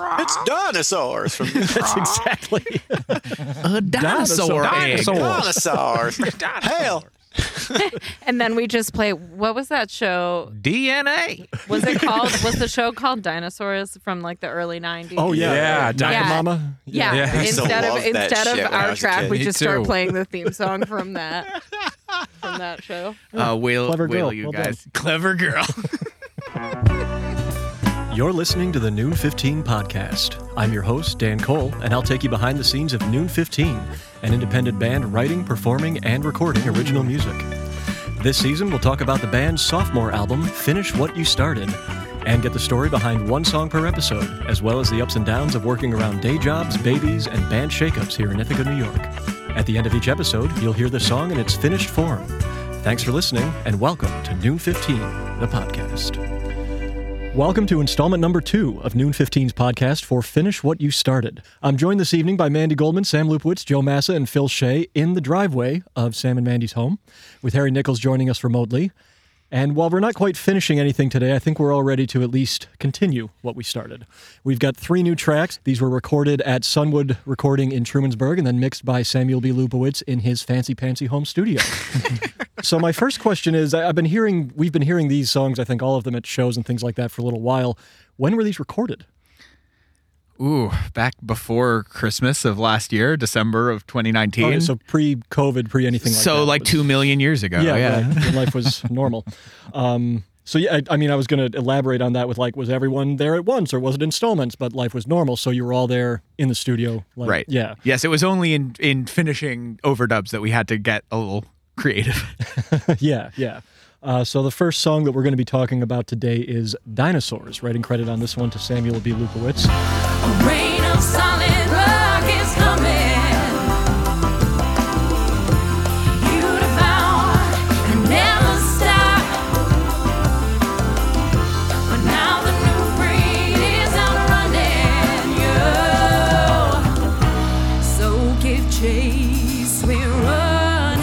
It's dinosaurs from That's exactly. A dinosaur, egg. Dinosaur. dinosaurs. Hell, And then we just play. What was that show? DNA. Was it called? was the show called Dinosaurs from like the early '90s? Oh yeah, Yeah, Dino Yeah. Mama. Yeah. Yeah. I used to Instead of instead of our track, we Me just too. start playing the theme song from that from that show. Uh, whale, Clever girl. whale, you Well done. guys. Clever girl. You're listening to the Noon 15 podcast. I'm your host, Dan Cole, and I'll take you behind the scenes of Noon 15, an independent band writing, performing, and recording original music. This season, we'll talk about the band's sophomore album, Finish What You Started, and get the story behind one song per episode, as well as the ups and downs of working around day jobs, babies, and band shakeups here in Ithaca, New York. At the end of each episode, you'll hear the song in its finished form. Thanks for listening, and welcome to Noon 15, the podcast. Welcome to installment number two of Noon 15's podcast for Finish What You Started. I'm joined this evening by Mandy Goldman, Sam Lupowitz, Joe Massa, and Phil Shea in the driveway of Sam and Mandy's home, with Harry Nichols joining us remotely. And while we're not quite finishing anything today, I think we're all ready to at least continue what we started. We've got three new tracks. These were recorded at Sunwood Recording in Trumansburg and then mixed by Samuel B. Lupowitz in his fancy pantsy home studio. so my first question is I've been hearing we've been hearing these songs, I think all of them at shows and things like that for a little while. When were these recorded? Ooh, back before Christmas of last year, December of 2019. Okay, so pre-COVID, pre anything like that. so like was- two million years ago. yeah, Yeah. right, life was normal. Um, so yeah, I, I mean, I was going to elaborate on that with like, was everyone there at once or was it installments? But life was normal, so you were all there in the studio. Like, Right. Yeah. Yes, it was only in in finishing overdubs that we had to get a little creative. yeah, yeah. Uh, so the first song that we're going to be talking about today is "Dinosaurs." Writing credit on this one to Samuel B. Lupowitz. Rain of solid rock is coming. You devour and never stop. But now the new breed is outrunning you. So give chase, run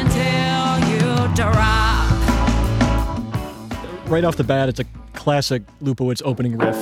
until you drop. Right off the bat, it's a classic Lupowitz opening riff.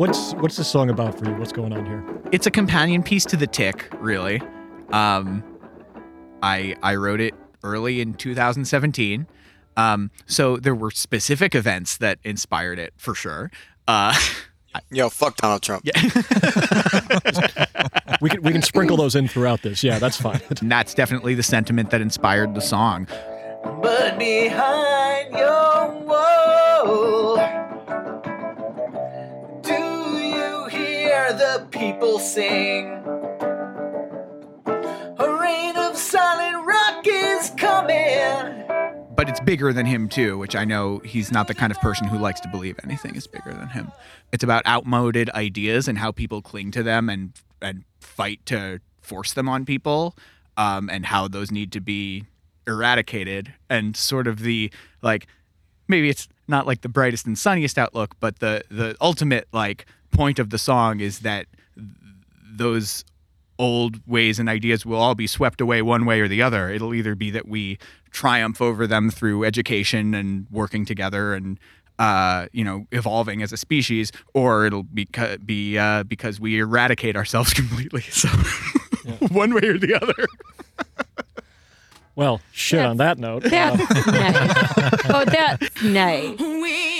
What's what's this song about for you? What's going on here? it's a companion piece to the Tick, really. Um, I I wrote it early in 2017. Um, so there were specific events that inspired it for sure. Uh, yo, fuck Donald Trump. yeah, We can we can sprinkle those in throughout this. Yeah, that's fine. and that's definitely the sentiment that inspired the song. But behind your sing? A rain of solid rock is coming. But it's bigger than him too, which I know he's not the kind of person who likes to believe anything is bigger than him. It's about outmoded ideas and how people cling to them and and fight to force them on people, um, and how those need to be eradicated. And sort of the like, maybe it's not like the brightest and sunniest outlook, but the the ultimate like point of the song is that th- those old ways and ideas will all be swept away one way or the other. It'll either be that we triumph over them through education and working together and uh, you know evolving as a species, or it'll be be uh, because we eradicate ourselves completely. So one way or the other. Well, shit. On that note, uh, nice. Oh, that's nice. We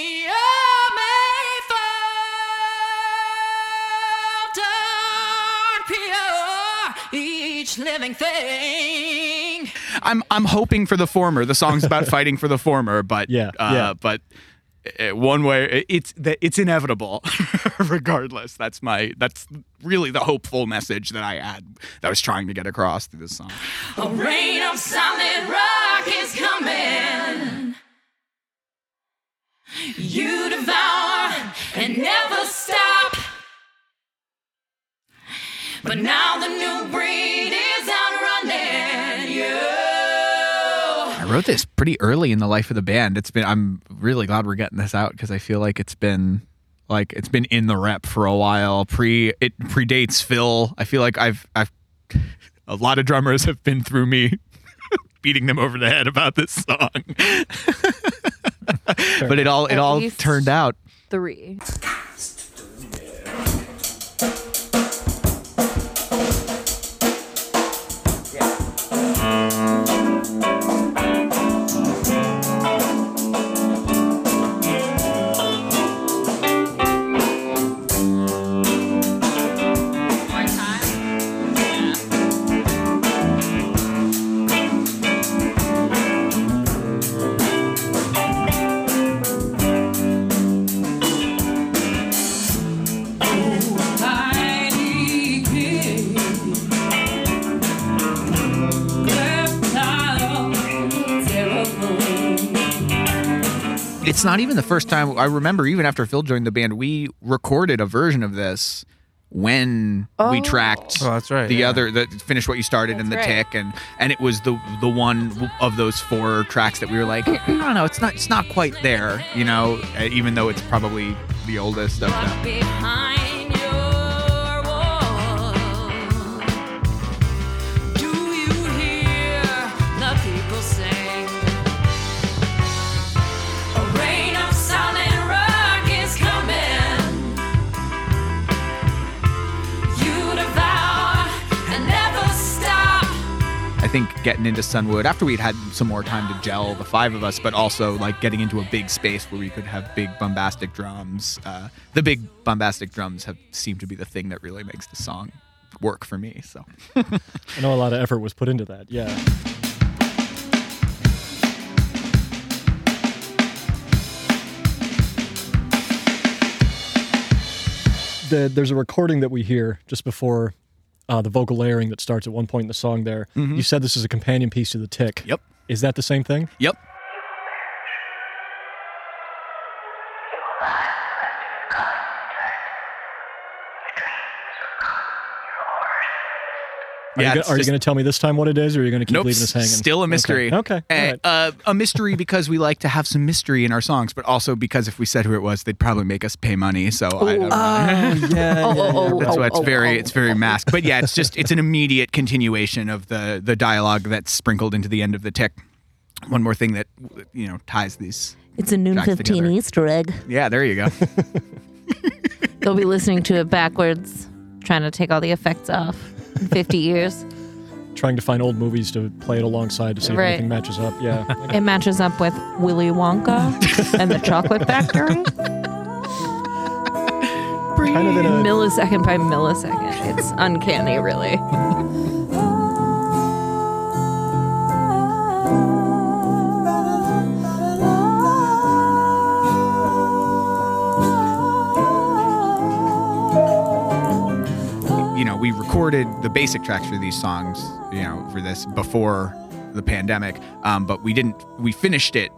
each living thing. I'm I'm hoping for the former. The song's about fighting for the former, but Yeah, uh, yeah. but uh, one way it's it's inevitable regardless that's my that's really the hopeful message that i had that i was trying to get across through this song A rain of solid rock is coming. You devour and never stop. But now the new breed is outrunning you. i wrote this pretty early in the life of the band it's been i'm really glad we're getting this out because i feel like it's been like it's been in the rep for a while pre it predates phil i feel like i've i've a lot of drummers have been through me beating them over the head about this song. but it all it all least- turned out Three. It's not even the first time I remember even after Phil joined the band, we recorded a version of this when we Oh. tracked Oh, that's right, the yeah. other the finish what you started in the right. tick and and it was the the one of those four tracks that we were like I don't know it's not it's not quite there you know uh, even though it's probably the oldest of them think getting into Sunwood after we'd had some more time to gel, the five of us, but also like getting into a big space where we could have big bombastic drums. Uh, the big bombastic drums have seemed to be the thing that really makes the song work for me. So I know a lot of effort was put into that. Yeah. The, there's a recording that we hear just before uh, the vocal layering that starts at one point in the song. There, you said this is a companion piece to the tick. Yep. Is that the same thing? yep. Are Yeah, you, it's go- are you going to tell me this time what it is, or are you going to keep Nope, leaving us hanging? still a mystery. Okay. okay. Uh, all right. uh, a mystery because we like to have some mystery in our songs, but also because if we said who it was, they'd probably make us pay money. So I don't know. yeah, Oh, oh, oh, That's oh, why it's oh, very oh. it's very masked. But yeah, it's just it's an immediate continuation of the the dialogue that's sprinkled into the end of the tick. One more thing that you know ties these. It's a noon 15 together. Easter egg. Yeah, there you go. They'll be listening to it backwards, trying to take all the effects off in 50 years. Trying to find old movies to play it alongside to see Right. if anything matches up. Yeah. It matches up with Willy Wonka and the Chocolate Factory. kind of in a millisecond by millisecond. It's uncanny, really. we recorded the basic tracks for these songs, you know, for this before the pandemic, um, but we didn't. We finished it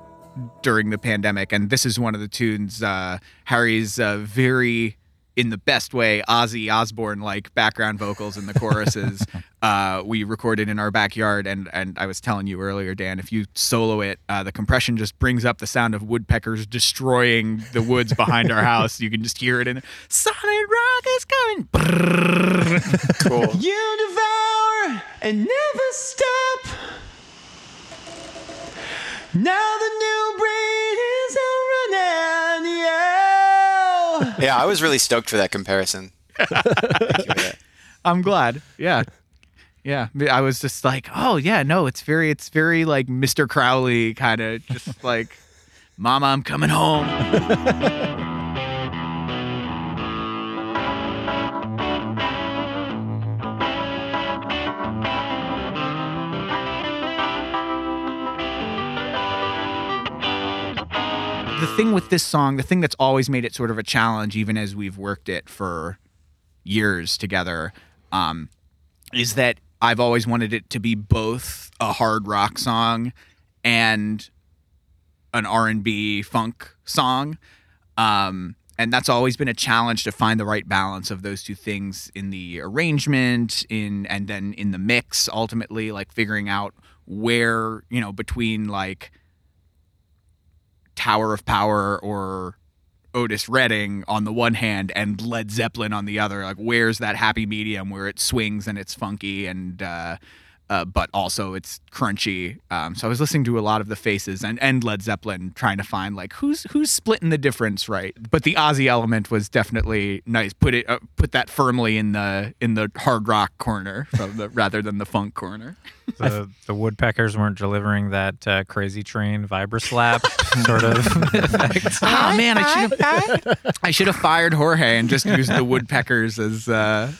during the pandemic, and this is one of the tunes. Uh, Harry's uh, very, in the best way, Ozzy Osbourne like background vocals in the choruses. uh, we recorded in our backyard, and and I was telling you earlier, Dan, if you solo it, uh, the compression just brings up the sound of woodpeckers destroying the woods behind our house. You can just hear it in solid rock is coming. Cool. You devour and never stop. Now the new breed Yeah. Yeah, I was really stoked for that comparison. For that. I'm glad. Yeah. Yeah. I was just like, oh yeah, no, it's very it's very like Mr. Crowley kind of just like Mama, I'm coming home. thing with this song, the thing that's always made it sort of a challenge, even as we've worked it for years together, um, is that I've always wanted it to be both a hard rock song and an R&B funk song. Um, and that's always been a challenge to find the right balance of those two things in the arrangement in and then in the mix ultimately like figuring out where, you know, between like Tower of Power or Otis Redding on the one hand and Led Zeppelin on the other. Like, where's that happy medium where it swings and it's funky and uh, uh, but also it's crunchy. Um, so I was listening to a lot of the Faces and, and Led Zeppelin, trying to find like who's who's splitting the difference, right? But the Ozzy element was definitely nice. Put it uh, put that firmly in the in the hard rock corner the, rather than the funk corner. The, the woodpeckers weren't delivering that uh, crazy train vibroslap sort of effect. Oh man, I should have I should have fired Jorge and just used the woodpeckers as. Uh,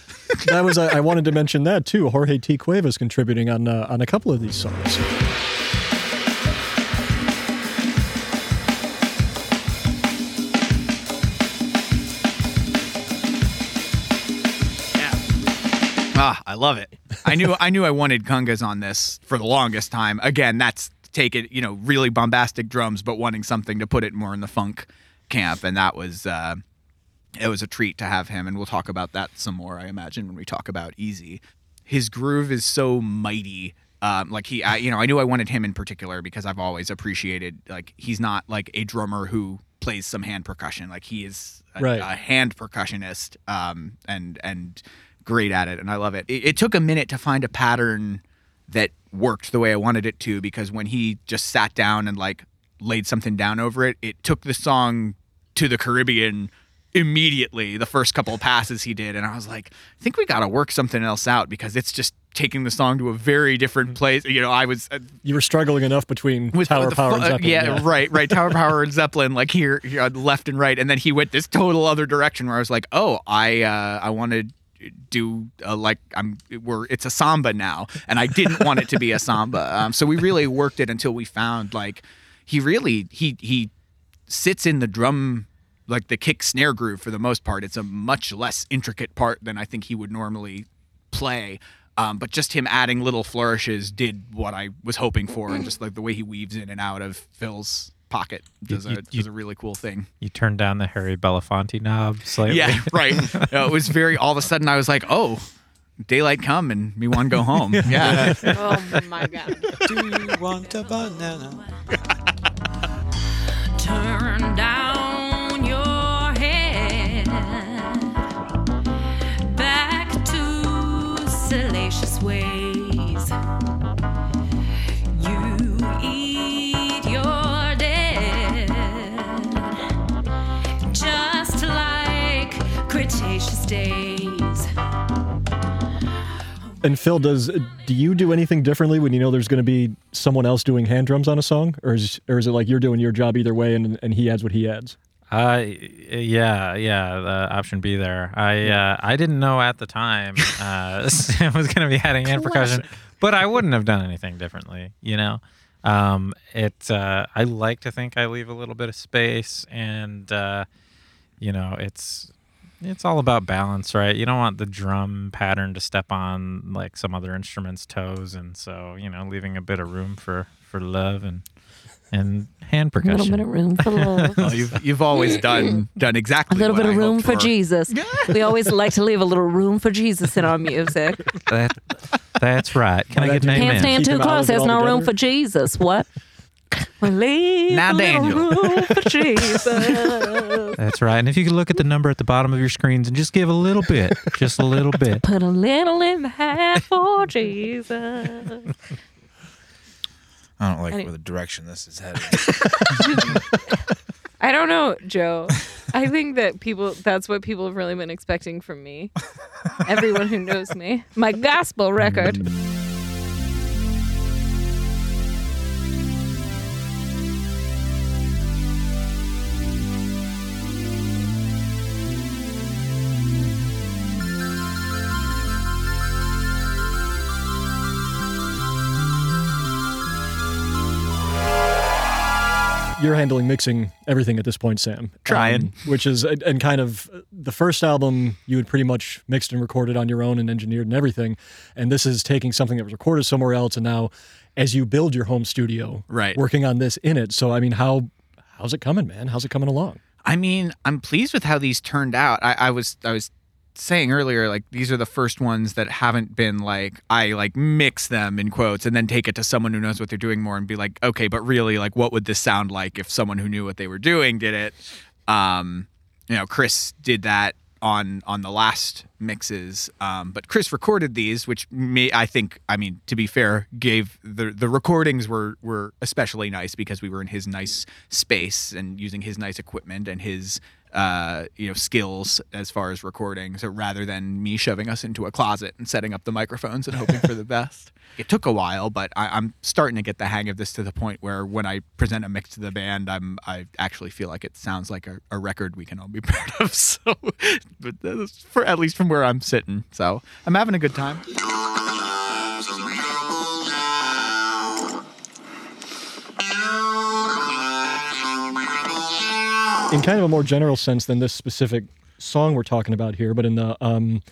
that was I, I wanted to mention that too. Jorge T. Cuevas contributing on uh, on a couple of these songs. Ah, I love it. I knew I knew I wanted congas on this for the longest time. Again, that's take it, you know, really bombastic drums, but wanting something to put it more in the funk camp, and that was uh, it was a treat to have him. And we'll talk about that some more, I imagine, when we talk about Easy. His groove is so mighty. Um, like he, I, you know, I knew I wanted him in particular because I've always appreciated like he's not like a drummer who plays some hand percussion. Like he is a, Right. a hand percussionist, um, and and great at it, and I love it. it. It took a minute to find a pattern that worked the way I wanted it to because when he just sat down and like laid something down over it, it took the song to the Caribbean immediately the first couple of passes he did and I was like I think we got to work something else out because it's just taking the song to a very different place you know I was uh, You were struggling enough between with Tower the Power fu- and uh, Zeppelin. yeah, right, right. Tower Power and Zeppelin, like here, here, on left and right, and then he went this total other direction where I was like, oh, I, uh, I want to do uh, like I'm, we're, it's a samba now, and I didn't want it to be a samba. Um, so we really worked it until we found like he really he he sits in the drum like the kick snare groove for the most part. It's a much less intricate part than I think he would normally play. Um, but just him adding little flourishes did what I was hoping for, and just like the way he weaves in and out of Phil's pocket does, You- a, you- does a really cool thing. You turned down the Harry Belafonte knob slightly. Yeah, right. No, it was very. All of a sudden, I was like, "Oh, daylight come and me want to go home." Yeah. Oh my god. Do you want a banana? Turn down Cretaceous days. And Phil, does do you do anything differently when you know there's going to be someone else doing hand drums on a song, or is or is it like you're doing your job either way, and and he adds what he adds? Uh, yeah, yeah. The option B there. I uh, I didn't know at the time uh, Sam was going to be adding hand percussion, but I wouldn't have done anything differently. You know, um, it. Uh, I like to think I leave a little bit of space, and uh, you know, it's it's all about balance, right? You don't want the drum pattern to step on like some other instrument's toes, and so you know, leaving a bit of room for for love and and hand percussion. A little bit of room for love. Well, you've you've always done done exactly. A little what bit of I room hoped for Jesus. We always like to leave a little room for Jesus in our music. That, that's right. Can I get an that- amen? Can't stand too close. There's all no room for Jesus. What? Now, Daniel. room for Jesus. That's right. And if you could look at the number at the bottom of your screens and just give a little bit, just a little bit. Put a little in the hat for Jesus. I don't like Any- where the direction this is headed. I don't know, Joe. I think that people that's what people have really been expecting from me. Everyone who knows me. My gospel record. You're handling mixing everything at this point, Sam. Trying. Um, which is and and kind of the first album you had pretty much mixed and recorded on your own and engineered and everything, and this is taking something that was recorded somewhere else and now, as you build your home studio, Right. working on this in it. So I mean, how how's it coming, man? How's it coming along? I mean, I'm pleased with how these turned out. I, I was I was saying earlier, like these are the first ones that haven't been like I like mix them in quotes and then take it to someone who knows what they're doing more and be like, okay, but really, like, what would this sound like if someone who knew what they were doing did it? Um, you know, Chris did that on on the last mixes, um, but Chris recorded these, which may I think, I mean, to be fair, gave the the recordings were were especially nice because we were in his nice space and using his nice equipment and his uh, you know skills as far as recording. So rather than me shoving us into a closet and setting up the microphones and hoping for the best, it took a while, but I, I'm starting to get the hang of this to the point where when I present a mix to the band, I'm I actually feel like it sounds like a, a record we can all be proud of. So, but that's for at least from where I'm sitting, so I'm having a good time. In kind of a more general sense than this specific song we're talking about here, but in the um,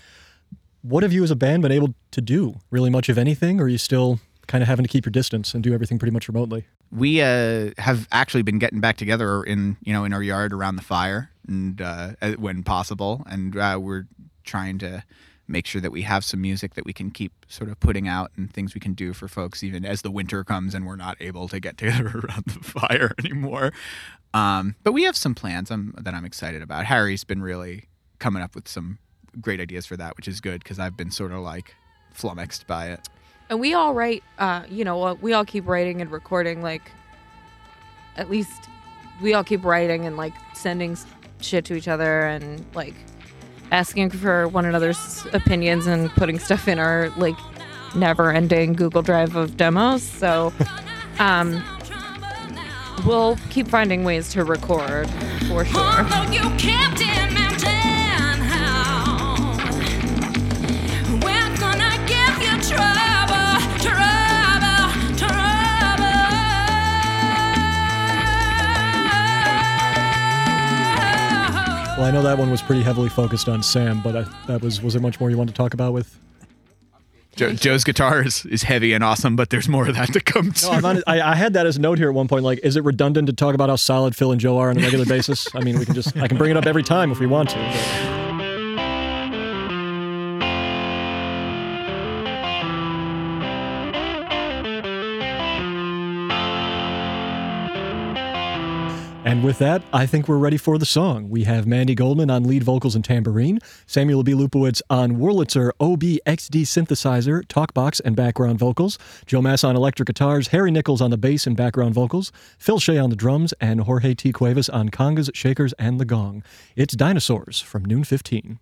what have you as a band been able to do? Really much of anything, or are you still kind of having to keep your distance and do everything pretty much remotely? we uh, have actually been getting back together in you know in our yard around the fire and uh, when possible and uh, we're trying to make sure that we have some music that we can keep sort of putting out and things we can do for folks even as the winter comes and we're not able to get together around the fire anymore um, but we have some plans um, that i'm excited about harry's been really coming up with some great ideas for that which is good because i've been sort of like flummoxed by it And we all write, uh, you know, we all keep writing and recording. Like, at least we all keep writing and like sending shit to each other and like asking for one another's opinions and putting stuff in our like never-ending Google Drive of demos. So, um, we'll keep finding ways to record for sure. Well, I know that one was pretty heavily focused on Sam, but I, that was was there much more you wanted to talk about with? Jo- joe's guitar is, is heavy and awesome but there's more of that to come too. No, I'm not, I, I had that as a note here at one point. Like, is it redundant to talk about how solid Phil and Joe are on a regular basis? I mean, we can just I can bring it up every time if we want to. but- with that, I think we're ready for the song. We have Mandy Goldman on lead vocals and tambourine, Samuel B. Lupowitz on Wurlitzer OBXD synthesizer, talkbox, and background vocals, Joe Massa on electric guitars, Harry Nichols on the bass and background vocals, Phil Shea on the drums, and Jorge T. Cuevas on congas, shakers, and the gong. It's Dinosaurs from Noon 15.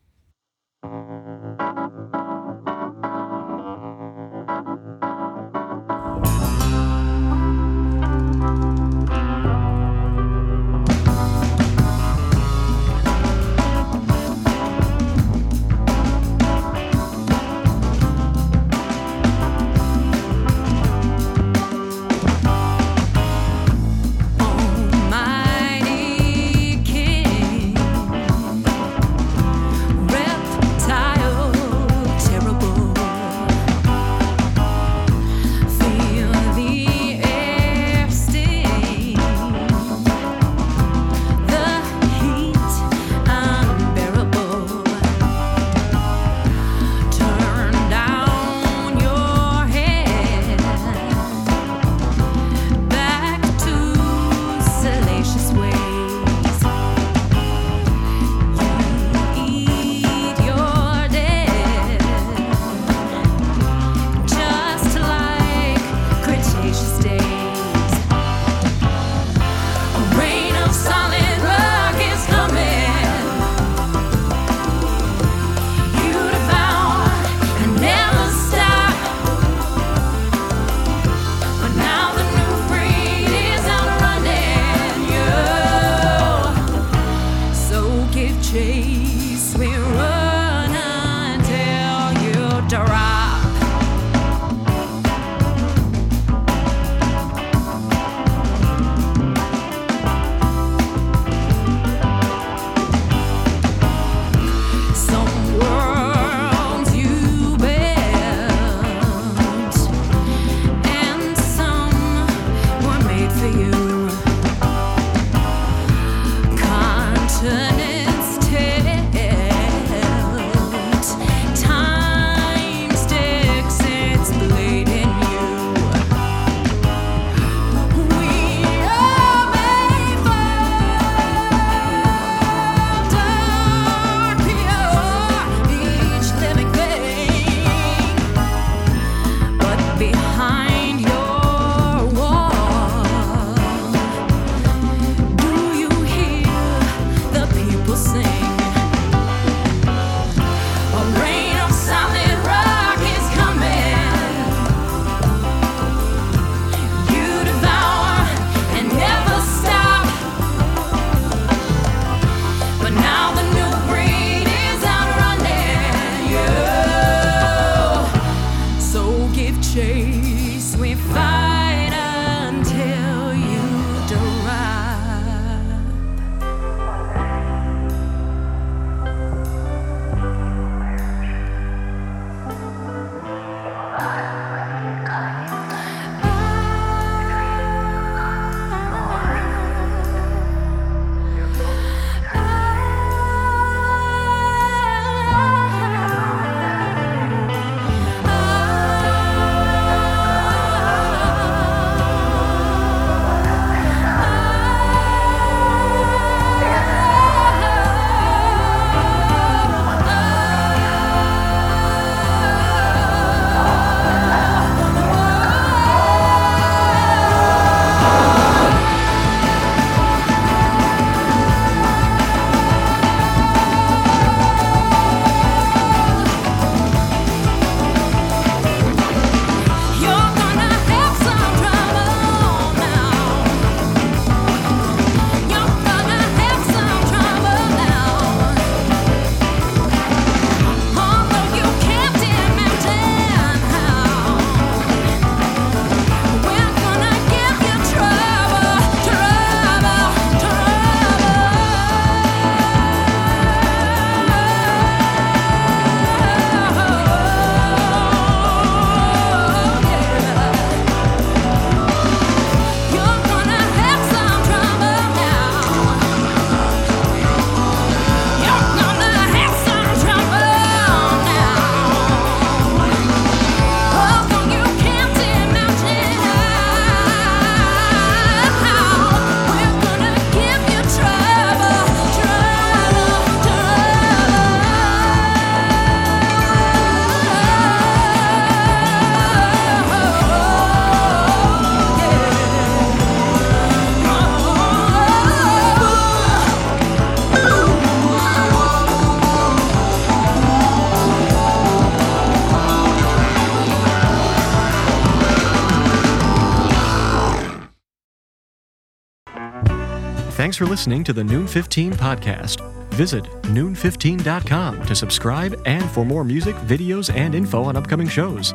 For listening to the Noon 15 podcast. Visit noon15.com to subscribe and for more music, videos, and info on upcoming shows.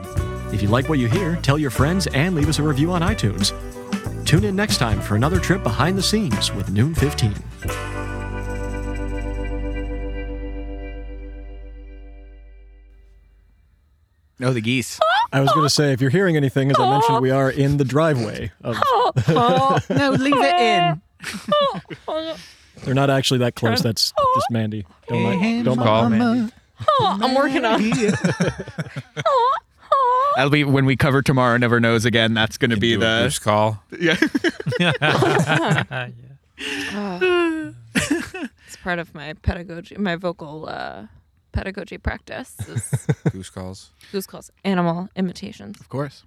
If you like what you hear, tell your friends and leave us a review on iTunes. Tune in next time for another trip behind the scenes with Noon 15. No, the geese. I was going to say, if you're hearing anything, as I mentioned, we are in the driveway. Of, oh, oh no, leave it in. they're not actually that close. That's just Mandy. Don't mind. Don't Call mind. Mandy. I'm working on. That'll be when we cover tomorrow. Never knows again. That's going to be Do a the goose call. yeah. It's part of my pedagogy, my vocal uh, pedagogy practice. Is Goose calls. goose calls, animal imitations. Of course.